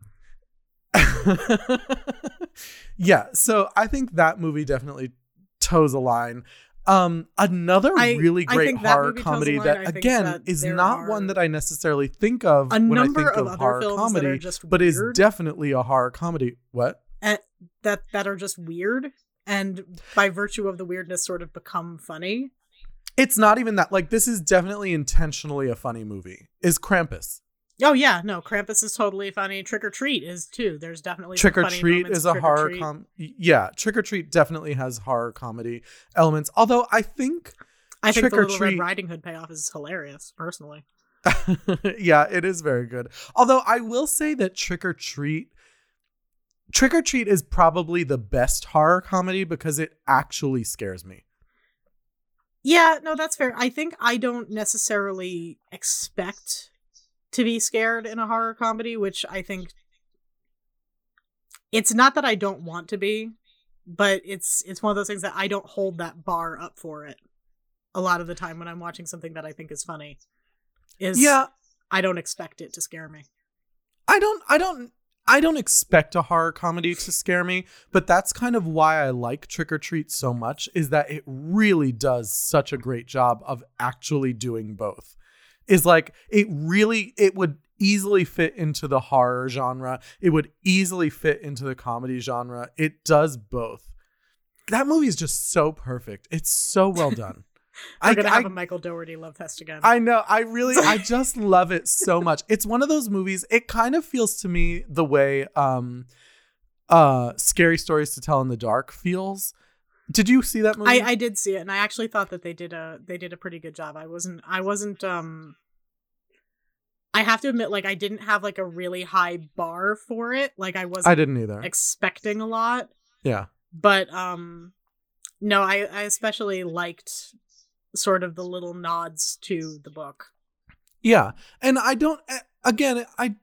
yeah. So I think that movie definitely toes a line. Um, another I- really great that horror movie toes a comedy line. that again that is not one that I necessarily think of a when I number think of of other horror films comedy, that are just but is definitely a horror comedy. What? that that are just weird and by virtue of the weirdness sort of become funny. It's not even that. Like, this is definitely intentionally a funny movie. Is Krampus? Oh yeah, no, Krampus is totally funny. Trick or Treat is too. There's definitely trick or treat is a horror com. Yeah, Trick or Treat definitely has horror comedy elements. Although I think, I think the Little Treat- Red Riding Hood payoff is hilarious, personally. yeah, it is very good. Although I will say that Trick or Treat, Trick or Treat is probably the best horror comedy because it actually scares me. Yeah, no, that's fair. I think I don't necessarily expect to be scared in a horror comedy, which I think it's not that I don't want to be, but it's it's one of those things that I don't hold that bar up for it. A lot of the time when I'm watching something that I think is funny, is Yeah, I don't expect it to scare me. I don't I don't I don't expect a horror comedy to scare me, but that's kind of why I like Trick or Treat so much is that it really does such a great job of actually doing both. Is like it really it would easily fit into the horror genre. It would easily fit into the comedy genre. It does both. That movie is just so perfect. It's so well done. We're gonna have I- a Michael Dougherty love fest again. I know. I really, I just love it so much. It's one of those movies. It kind of feels to me the way um, uh, Scary Stories to Tell in the Dark feels. Did you see that movie? I, I did see it, and I actually thought that they did a they did a pretty good job. I wasn't I wasn't um I have to admit, like I didn't have like a really high bar for it. Like I wasn't I didn't either. expecting a lot. yeah. But um no, I, I especially liked sort of the little nods to the book. Yeah. And I don't again, I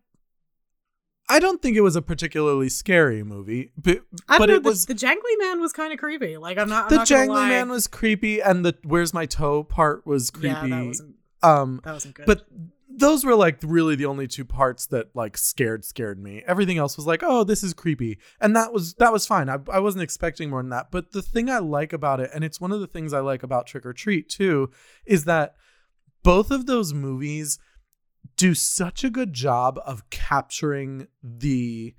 I don't think it was a particularly scary movie, but I but don't know, it the, was the jangly man was kind of creepy. Like I'm not I'm the not jangly lie. man was creepy and the where's my toe part was creepy. Yeah, that wasn't um that wasn't good. but those were like really the only two parts that like scared scared me everything else was like oh this is creepy and that was that was fine I, I wasn't expecting more than that but the thing i like about it and it's one of the things i like about trick or treat too is that both of those movies do such a good job of capturing the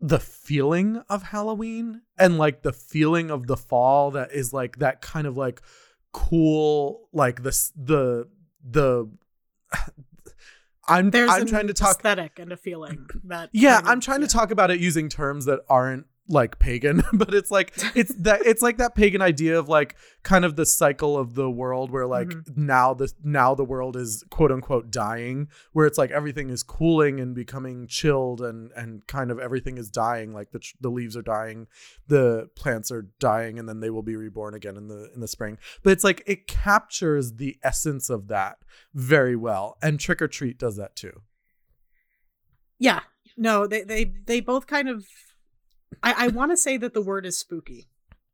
the feeling of halloween and like the feeling of the fall that is like that kind of like cool like the the the I'm there's I'm trying to talk aesthetic and a feeling that yeah, kind of- I'm trying yeah. to talk about it using terms that aren't like pagan, but it's like it's that it's like that pagan idea of like kind of the cycle of the world where like Mm-hmm. now the now the world is quote unquote dying, where it's like everything is cooling and becoming chilled and and kind of everything is dying, like the the leaves are dying, the plants are dying, and then they will be reborn again in the in the spring. But it's like it captures the essence of that very well, and Trick or Treat does that too. Yeah. No, they they they both kind of I, I want to say that the word is spooky.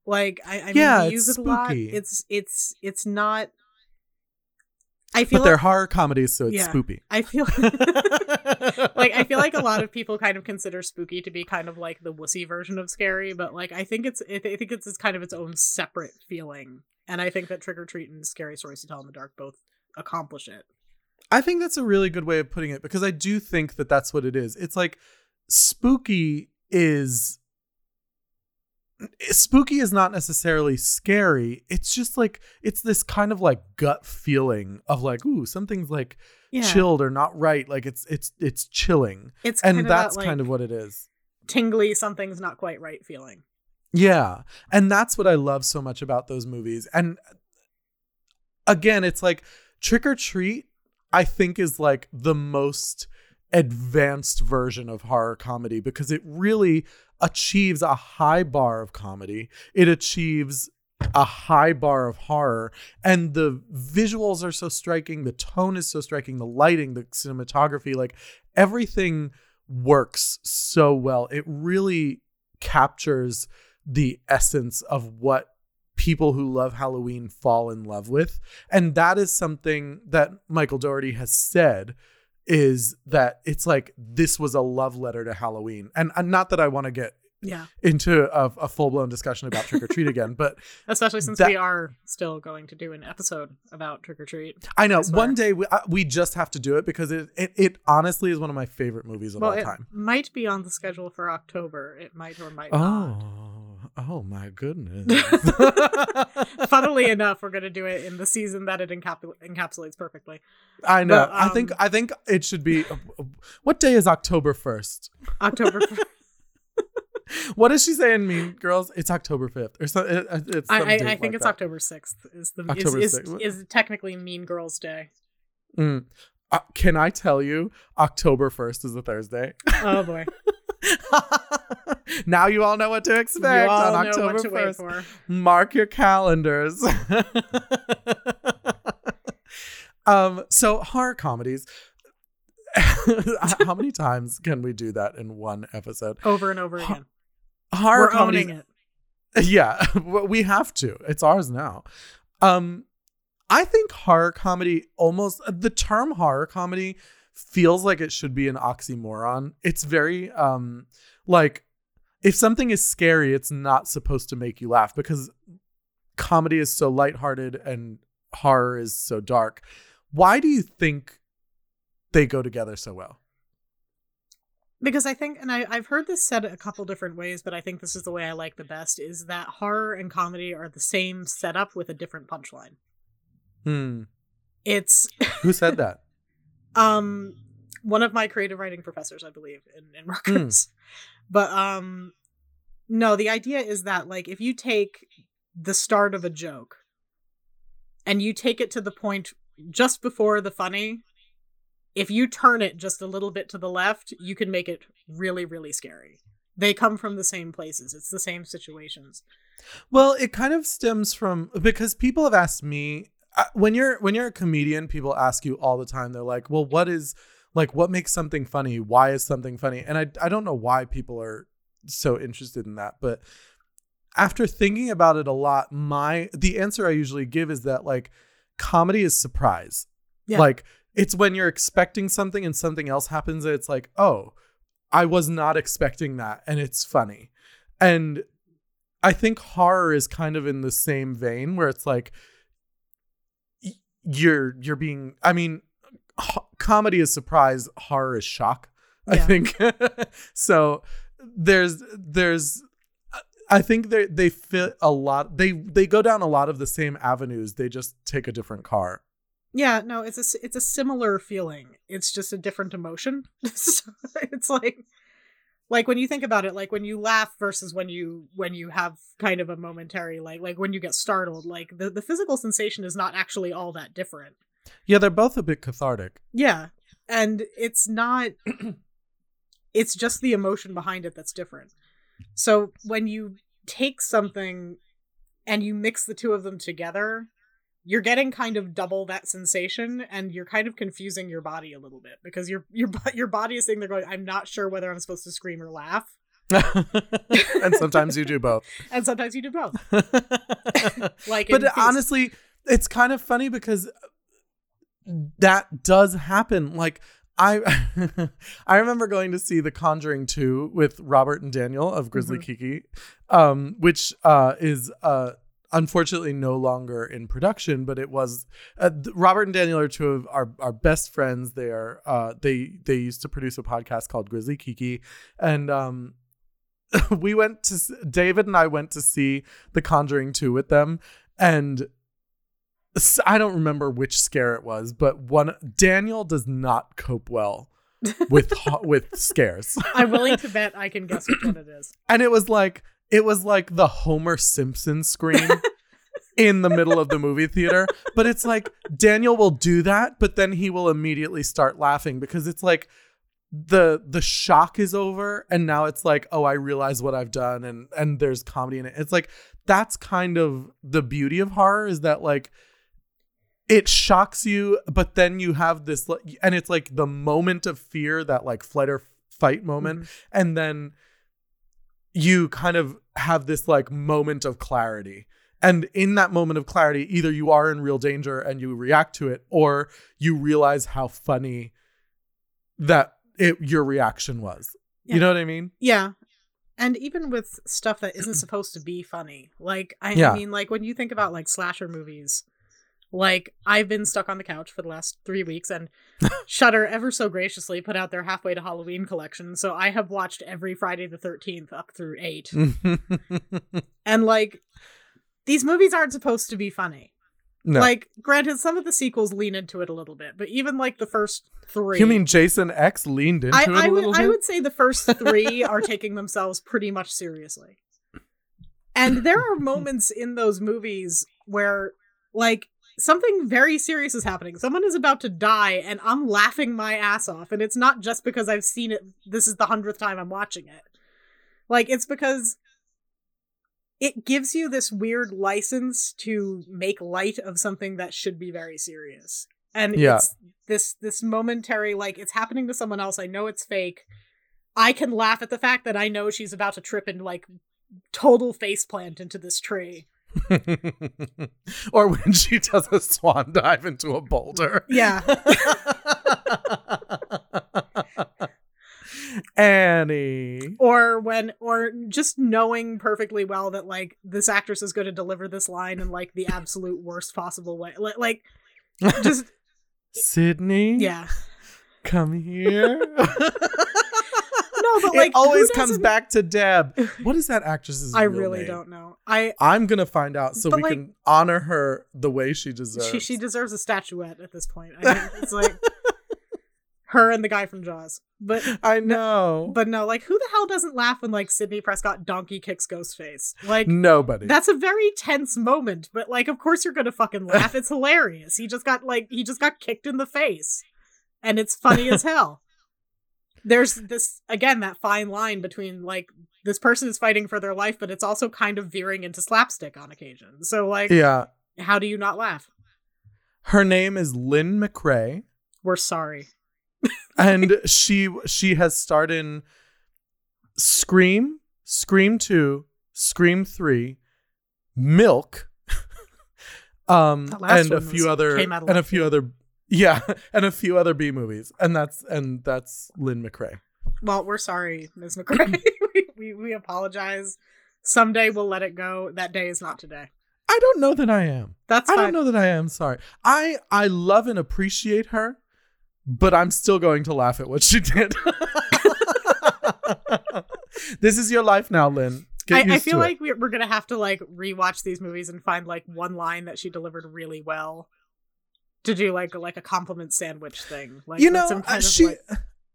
Like I, I Yeah, it's use it a lot. spooky. It's it's it's not I feel But they're horror comedies, so it's Yeah. spoopy. I feel like I feel like a lot of people kind of consider spooky to be kind of like the wussy version of scary, but like I think it's I think it's, it's kind of its own separate feeling. And I think that Trick or Treat and Scary Stories to Tell in the Dark both accomplish it. I think that's a really good way of putting it because I do think that that's what it is. It's like spooky is spooky is not necessarily scary. It's just like it's this kind of like gut feeling of like ooh something's like Yeah. chilled or not right. Like it's it's it's chilling, It's and kind of that's that, like, kind of what it is. tingly something's not quite right feeling. Yeah. And that's what I love so much about those movies. And again, it's like Trick or Treat, I think, is like the most advanced version of horror comedy because it really achieves a high bar of comedy. It achieves a high bar of horror and the visuals are so striking the tone is so striking the lighting the cinematography like everything works so well it really captures the essence of what people who love Halloween fall in love with. And that is something that Michael Dougherty has said is that it's like this was a love letter to Halloween. And, and not that I want to get Yeah. into a, a full blown discussion about trick or treat again, but Especially since That- we are still going to do an episode about trick or treat. I know I one day we, uh, we just have to do it because it, it, it honestly is one of my favorite movies of Well, all it time. might be on the schedule for October. It might or might not. Oh, my goodness. Funnily enough, we're going to do it in the season that it encap- encapsulates perfectly. I know. But, I think um, I think it should be. What day is October first? October. What does she say in Mean Girls? It's October fifth or so. It, it's I, I, I think like it's that. October sixth. Is the October is, is, 6th. is technically Mean Girls Day. Mm. Uh, can I tell you, October first is a Thursday. Oh boy, now you all know what to you expect all on know October what to wait first. for. Mark your calendars. um. So horror comedies. How many times can we do that in one episode? Over and over again. Horror We're comedies. owning it. Yeah, we have to. It's ours now. Um, I think horror comedy almost the term horror comedy feels like it should be an oxymoron. It's very um like if something is scary, it's not supposed to make you laugh because comedy is so lighthearted and horror is so dark. Why do you think they go together so well? because I think, and I, I've heard this said a couple different ways, but I think this is the way I like the best: is that horror and comedy are the same setup with a different punchline. Hmm. It's Who said that? um one of my creative writing professors, I believe, in, in Rutgers. But um no, the idea is that like if you take the start of a joke and you take it to the point just before the funny, if you turn it just a little bit to the left, you can make it really, really scary. They come from the same places. It's the same situations. Well, it kind of stems from because people have asked me when you're when you're a comedian, people ask you all the time. They're like, "Well, what is like what makes something funny? Why is something funny?" And I I don't know why people are so interested in that, but after thinking about it a lot, my the answer I usually give is that like comedy is surprise. Yeah. Like it's when you're expecting something and something else happens and it's like, "Oh, I was not expecting that and it's funny." And I think horror is kind of in the same vein where it's like you're you're being I mean ho- comedy is surprise, horror is shock. I think so there's there's I think they they fit a lot they they go down a lot of the same avenues. They just take a different car. Yeah, no, it's a it's a similar feeling. It's just a different emotion. So it's like like when you think about it, like when you laugh versus when you when you have kind of a momentary like like when you get startled, like the the physical sensation is not actually all that different. Yeah, they're both a bit cathartic. Yeah. And it's not it's just the emotion behind it that's different. So when you take something and you mix the two of them together, you're getting kind of double that sensation and you're kind of confusing your body a little bit because your your your body is sitting there going I'm not sure whether I'm supposed to scream or laugh. and sometimes you do both. And sometimes you do both. Like but honestly, it's kind of funny because that does happen. Like I I remember going to see The Conjuring 2 with Robert and Daniel of Grizzly Mhm. Kiki, um, which uh, is uh, unfortunately no longer in production, but it was uh, Robert and Daniel are two of our, our best friends. They are uh, they they used to produce a podcast called Grizzly Kiki, and um, we went to David and I went to see The Conjuring 2 with them and I don't remember which scare it was, but one Daniel does not cope well with with scares. I'm willing to bet I can guess what it is. And it was like it was like the Homer Simpson scream in the middle of the movie theater, but it's like Daniel will do that, but then he will immediately start laughing because it's like the the shock is over and now it's like oh I realize what I've done and and there's comedy in it. It's like that's kind of the beauty of horror is that like it shocks you but then you have this like and it's like the moment of fear that like flight or fight moment. Mm-hmm. And then you kind of have this like moment of clarity and in that moment of clarity either you are in real danger and you react to it or you realize how funny that it your reaction was Yeah. you know what i mean Yeah. And even with stuff that isn't supposed to be funny, like I Yeah. mean, like when you think about like slasher movies, like I've been stuck on the couch for the last three weeks, and Shudder ever so graciously put out their halfway to Halloween collection, so I have watched every Friday the Thirteenth up through eight, and like these movies aren't supposed to be funny. no Like, granted, some of the sequels lean into it a little bit, but even like the first three, you mean jason x leaned into I, it a I would little I would say the first three are taking themselves pretty much seriously. And there are moments in those movies where like something very serious is happening. Someone is about to die and I'm laughing my ass off and it's not just because I've seen it this is the 100th time I'm watching it. Like it's because it gives you this weird license to make light of something that should be very serious. And Yeah. it's this this momentary like it's happening to someone else. I know it's fake. I can laugh at the fact that I know she's about to trip and like total face plant into this tree. or when she does a swan dive into a boulder Yeah. Annie. or when or just knowing perfectly well that like this actress is going to deliver this line in like the absolute worst possible way. Like, like just Sidney? yeah. Come here. No, but it like always comes back to Deb. What is that actress's I real really name? don't know. I I'm gonna find out so we like- can honor her the way she deserves. she she deserves a statuette at this point. I mean, it's like her and the guy from Jaws. But I know. but no, like who the hell doesn't laugh when like Sidney Prescott donkey kicks Ghostface? Like Nobody. that's a very tense moment, but like of course you're gonna fucking laugh. It's hilarious. He just got like he just got kicked in the face. and it's funny as hell. There's this again that fine line between like this person is fighting for their life, but it's also kind of veering into slapstick on occasion. So like, Yeah. how do you not laugh? Her name is Lynn McRae. We're sorry. and she she has starred in Scream, Scream 2, Scream 3, Milk, um and a few other and a few other yeah, and a few other B movies. And that's and that's Lynn McRae. Well, we're sorry, Ms. McRae. we, we we apologize. Someday we'll let it go. That day is not today. I don't know that I am. That's I don't know that I am sorry. I I love and appreciate her, but I'm still going to laugh at what she did. this is your life now, Lynn. I, I feel like we're, we're gonna have to like rewatch these movies and find like one line that she delivered really well to do like like a compliment sandwich thing. Like you know some uh, kind of, she. like-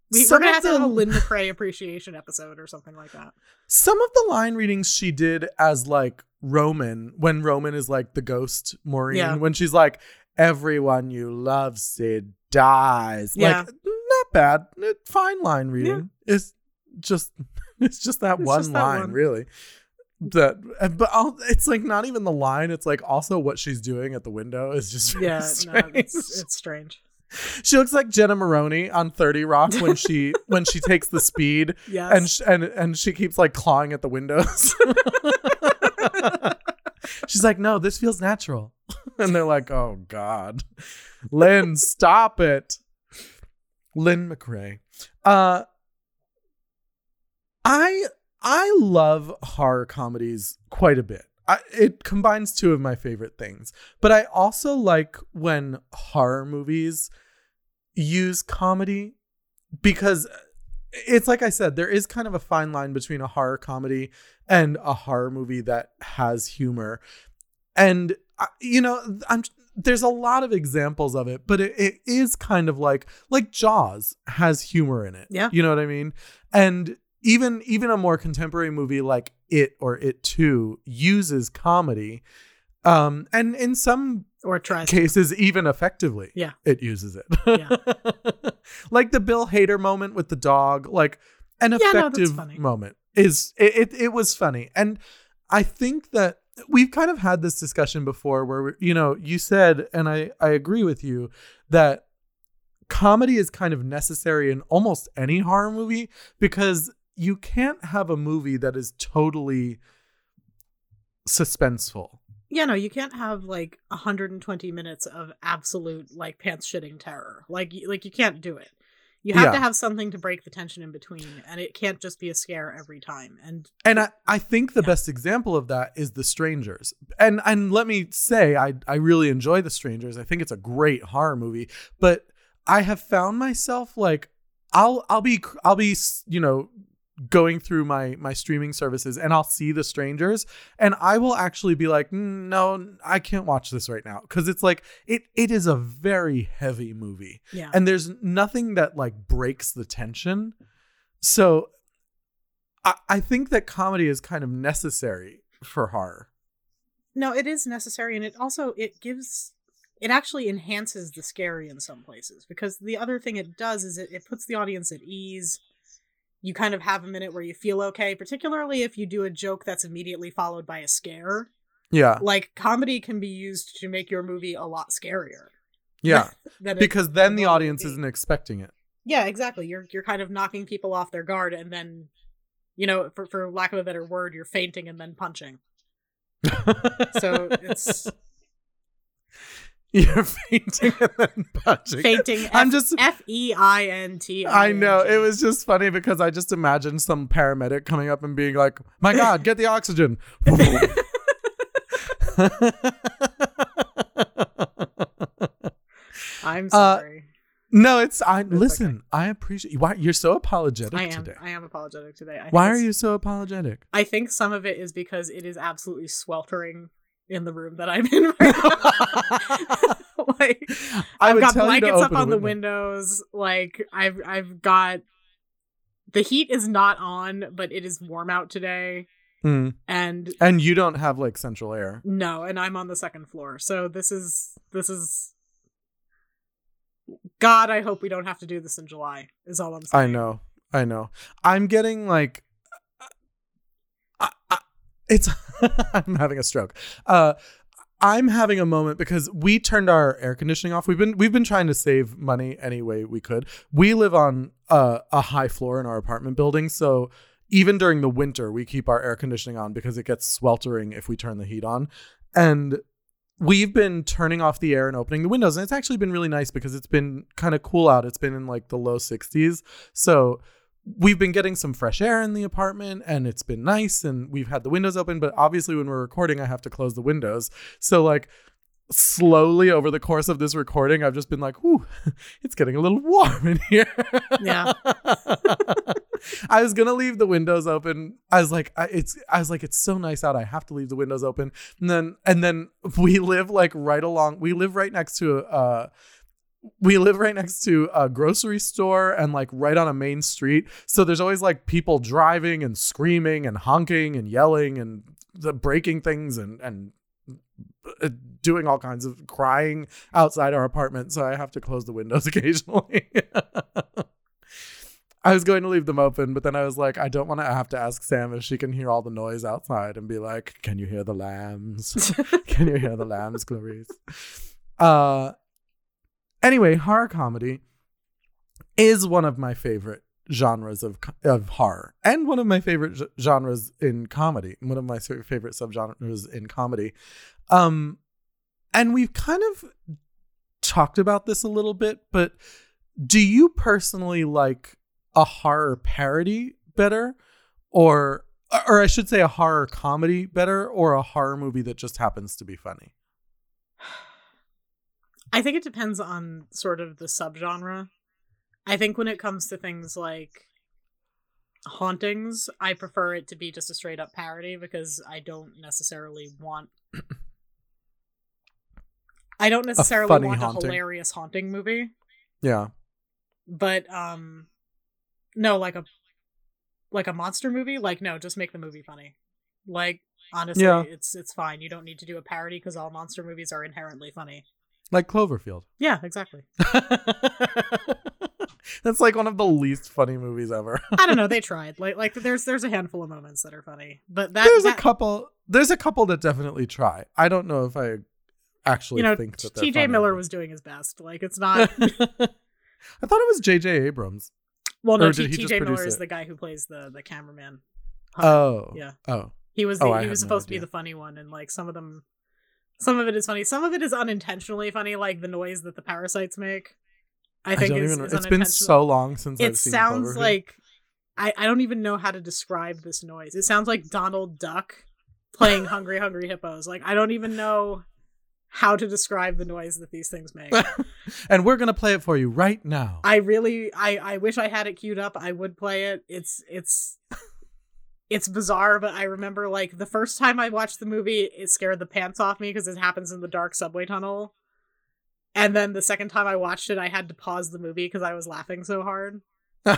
we, we're gonna of have to have a Lynn McRae appreciation episode or something like that. Some of the line readings she did as like Roman, when Roman is like the ghost Maureen, Yeah. when she's like, "Everyone you love, Sid dies." Yeah. Like, not bad. Fine line reading. It's just, it's just that It's one just that line, one. really. That, but I'll, it's like not even the line. It's like also what she's doing at the window is just Yeah, no, it's, it's strange. She looks like Jenna Maroney on Thirty Rock when she when she takes the speed Yes. and sh- and and she keeps like clawing at the windows. She's like, "No, this feels natural," and they're like, "Oh God, Lynn, stop it." Lynn McRae. Uh, I I love horror comedies quite a bit. I, it combines two of my favorite things, but I also like when horror movies use comedy because it's like I said, there is kind of a fine line between a horror comedy and a horror movie that has humor. And I- you know, I'm there's a lot of examples of it, but it, it is kind of like like Jaws has humor in it. Yeah. You know what I mean? And even even a more contemporary movie like It or It Too uses comedy. Um and in some or tries. to. cases even effectively Yeah. it uses it Yeah. like the bill hader moment with the dog like an Yeah, effective moment is it, it it was funny and i think that we've kind of had this discussion before where you know you said and i i agree with you that comedy is kind of necessary in almost any horror movie because you can't have a movie that is totally suspenseful Yeah, no, you can't have like 120 minutes of absolute like pants shitting terror. Like, like you can't do it. You have Yeah. to have something to break the tension in between, and it can't just be a scare every time. And And I, I think the Yeah. best example of that is The Strangers. And and let me say I I really enjoy The Strangers. I think it's a great horror movie, but I have found myself like I'll I'll be I'll be you know going through my my streaming services and I'll see The Strangers and I will actually be like "Mm, no I can't watch this right now. Cuz it's like it it is a very heavy movie. Yeah, and there's nothing that like breaks the tension. So I, I think that comedy is kind of necessary for horror. No, it is necessary, and it also it gives it actually enhances the scary in some places because the other thing it does is it, it puts the audience at ease. You kind of have a minute where you feel okay, particularly if you do a joke that's immediately followed by a scare. yeah Like comedy can be used to make your movie a lot scarier. yeah because then the audience be. isn't expecting it Yeah, exactly. You're you're kind of knocking people off their guard, and then, you know, for for lack of a better word, you're fainting and then punching. So it's you're fainting and then punching fainting. i'm just F E I N T. I know it was just funny because I just imagined some paramedic coming up and being like, "My God, get the oxygen!" I'm Uh, sorry. no, it's I. It's listen, I appreciate why you're so apologetic I am. today. I am apologetic today. I Why are you so apologetic? I think some of it is because it is absolutely sweltering in the room that I'm in right now. like I I've got blankets up on the window. windows. Like I've I've got the heat is not on, but it is warm out today. Mm. And And you don't have like central air. no, and I'm on the second floor. So this is this is God, I hope we don't have to do this in July. Is all I'm saying. I know. I know. I'm getting like I, I, it's I'm having a stroke. Uh I'm having a moment because we turned our air conditioning off. We've been we've been trying to save money any way we could. We live on a, a high floor in our apartment building, so even during the winter, we keep our air conditioning on because it gets sweltering if we turn the heat on. And we've been turning off the air and opening the windows, and it's actually been really nice because it's been kind of cool out. It's been in like the low 60s, so we've been getting some fresh air in the apartment and it's been nice and we've had the windows open but obviously when we're recording i have to close the windows. So like slowly over the course of this recording i've just been like whoo it's getting a little warm in here. Yeah. i was gonna leave the windows open. I was like I, it's i was like it's so nice out i have to leave the windows open. And then and then we live like right along we live right next to uh we live right next to a grocery store and like right on a main street. So there's always like people driving and screaming and honking and yelling and the breaking things and and uh, doing all kinds of crying outside our apartment. So I have to close the windows occasionally. I was going to leave them open, but then I was like, I don't want to have to ask Sam if she can hear all the noise outside and be like, "Can you hear the lambs? can you hear the lambs, Clarice?" Uh, anyway, horror comedy is one of my favorite genres of of horror and one of my favorite genres in comedy. One of my favorite subgenres in comedy. Um and we've kind of talked about this a little bit, but do you personally like a horror parody better or or I should say a horror comedy better or a horror movie that just happens to be funny? I think it depends on sort of the subgenre. I think when it comes to things like hauntings, I prefer it to be just a straight up parody because I don't necessarily want I don't necessarily funny want haunting. a hilarious haunting movie, Yeah. but um no, like a like a monster movie, like no, just make the movie funny. Like honestly, Yeah. it's it's fine. You don't need to do a parody because all monster movies are inherently funny. Like Cloverfield. Yeah, exactly. That's like one of the least funny movies ever. I don't know. They tried. Like like there's there's a handful of moments that are funny, but that there's that- a couple. There's a couple that definitely try. I don't know if I actually you know think that T.J. Miller was doing his best. Like it's not. I thought it was J.J. Abrams. Well, no. Or did T- he just T.J. Miller is it? the guy who plays the the cameraman. Oh. Yeah. Oh. He was Oh, the, I he was no supposed to be the funny one, and like some of them, some of it is funny. Some of it is unintentionally funny, like the noise that the parasites make. I think don't is, even. is It's been so long since It I've seen. sounds Cloverfield. like I I don't even know how to describe this noise. It sounds like Donald Duck playing Hungry Hungry Hippos. Like I don't even know how to describe the noise that these things make. and we're gonna play it for you right now. I really I I wish I had it queued up. I would play it. It's it's it's bizarre, but I remember like the first time I watched the movie, it scared the pants off me because it happens in the dark subway tunnel. And then the second time I watched it, I had to pause the movie because I was laughing so hard.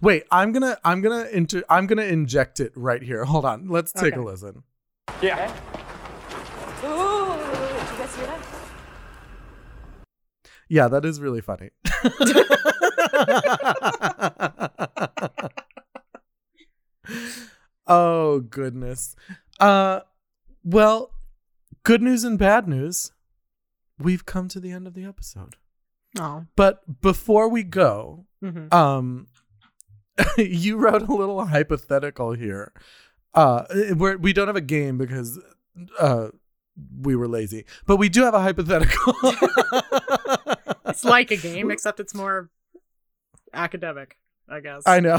Wait, I'm gonna. I'm gonna. Inter- I'm gonna inject it right here. Hold on. Let's take a listen. Yeah. Oh, did you guys hear that? Yeah, that is really funny. oh goodness. Uh well, good news and bad news. We've come to the end of the episode. Oh. But before we go, hmm um you wrote a little hypothetical here. Uh we're, we don't have a game because uh we were lazy, but we do have a hypothetical. It's like a game, except it's more academic, I guess. I know.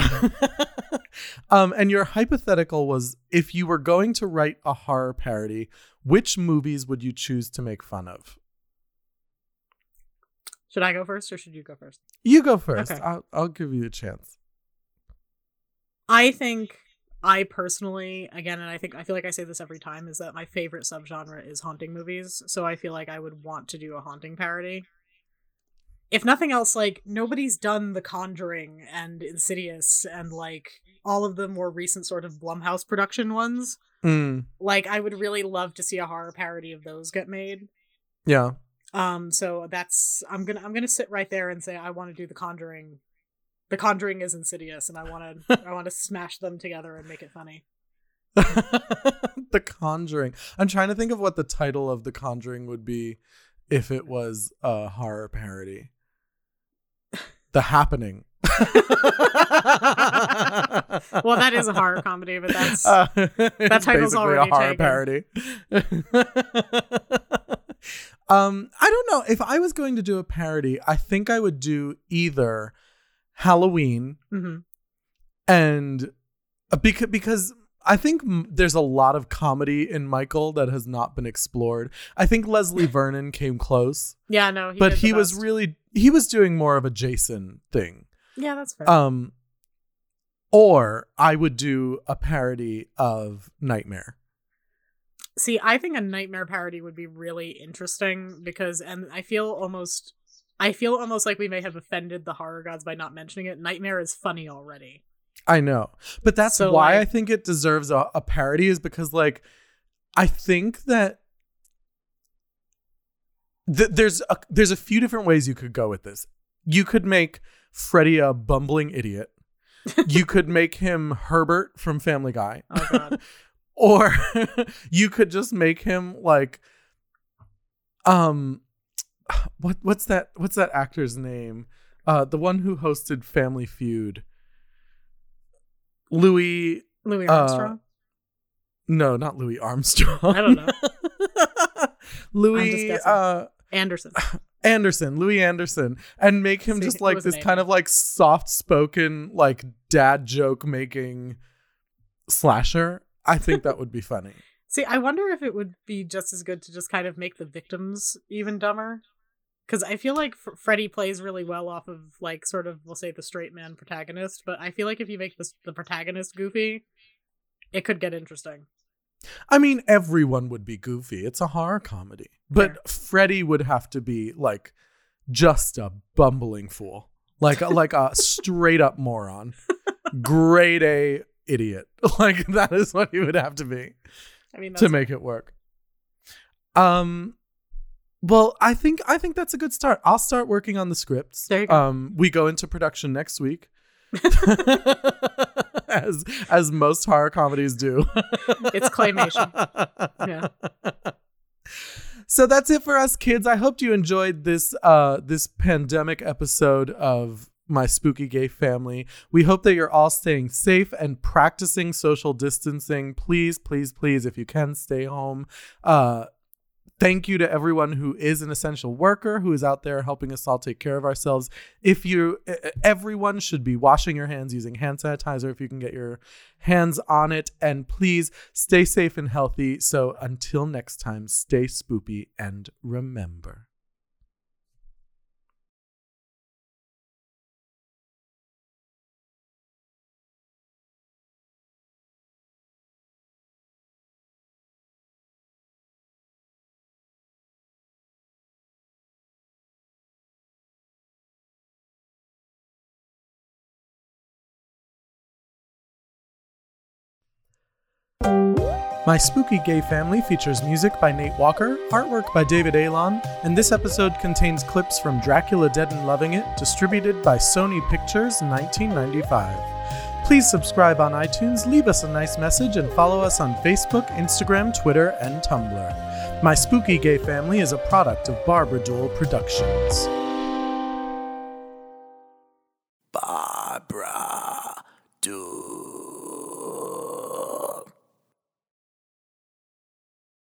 um, and your hypothetical was if you were going to write a horror parody, which movies would you choose to make fun of? Should I go first or should you go first? You go first. Okay. I'll, I'll give you a chance. I think I personally, again, and I think I feel like I say this every time, is that my favorite subgenre is haunting movies. So I feel like I would want to do a haunting parody. If nothing else, like nobody's done The Conjuring and Insidious and like all of the more recent sort of Blumhouse production ones. Mm, Like I would really love to see a horror parody of those get made. yeah. Um, so that's I'm gonna I'm gonna sit right there and say I want to do the Conjuring. The Conjuring is insidious, and I want to I want to smash them together and make it funny. the Conjuring. I'm trying to think of what the title of The Conjuring would be if it was a horror parody. The Happening. Well, that is a horror comedy, but that's Uh, it's title's already a horror taken. parody. um, I don't know if I was going to do a parody. I think I would do either Halloween Mhm. and because because I think m- there's a lot of comedy in Michael that has not been explored. I think Leslie Vernon came close, yeah, no, he but he was really he was doing more of a Jason thing. yeah, that's fair. Um, or I would do a parody of Nightmare. See, I think a nightmare parody would be really interesting because, and I feel almost, I feel almost like we may have offended the horror gods by not mentioning it. Nightmare is funny already. I know, but that's So, why I think it deserves a, a parody is because like I think that th- there's a, there's a few different ways you could go with this. You could make Freddy a bumbling idiot. you could make him Herbert from Family Guy. Oh god, or you could just make him like um what what's that what's that actor's name uh the one who hosted family feud louis Louis Uh, Armstrong. no not louis armstrong I don't know. louie uh Anderson. anderson louie anderson and make him See, just like this kind of like soft spoken like dad joke making slasher i think that would be funny See, I wonder if it would be just as good to just kind of make the victims even dumber. Because I feel like F- Freddy plays really well off of, like, sort of, we'll say, the straight man protagonist. But I feel like if you make this, the protagonist goofy, it could get interesting. I mean, everyone would be goofy. It's a horror comedy. But Freddy would have to be like just a bumbling fool. Like like a straight up moron. Grade A idiot. Like that is what he would have to be I mean, to make it work. Um well, I think I think that's a good start. I'll start working on the scripts. There you go. Um we go into production next week. as as most horror comedies do. It's claymation. Yeah. So that's it for us kids. I hope you enjoyed this uh this pandemic episode of my spooky gay family. We hope that you're all staying safe and practicing social distancing. Please, please, please if you can stay home. Uh Thank you to everyone who is an essential worker who is out there helping us all take care of ourselves. If you, everyone should be washing your hands using hand sanitizer if you can get your hands on it. And please stay safe and healthy. So until next time, stay spoopy and remember. My Spooky Gay Family features music by Nate Walker, artwork by David Alon, and this episode contains clips from Dracula Dead and Loving It, distributed by Sony Pictures 1995. Please subscribe on iTunes, leave us a nice message, and follow us on Facebook, Instagram, Twitter, and Tumblr. My Spooky Gay Family is a product of Barbara Duel Productions.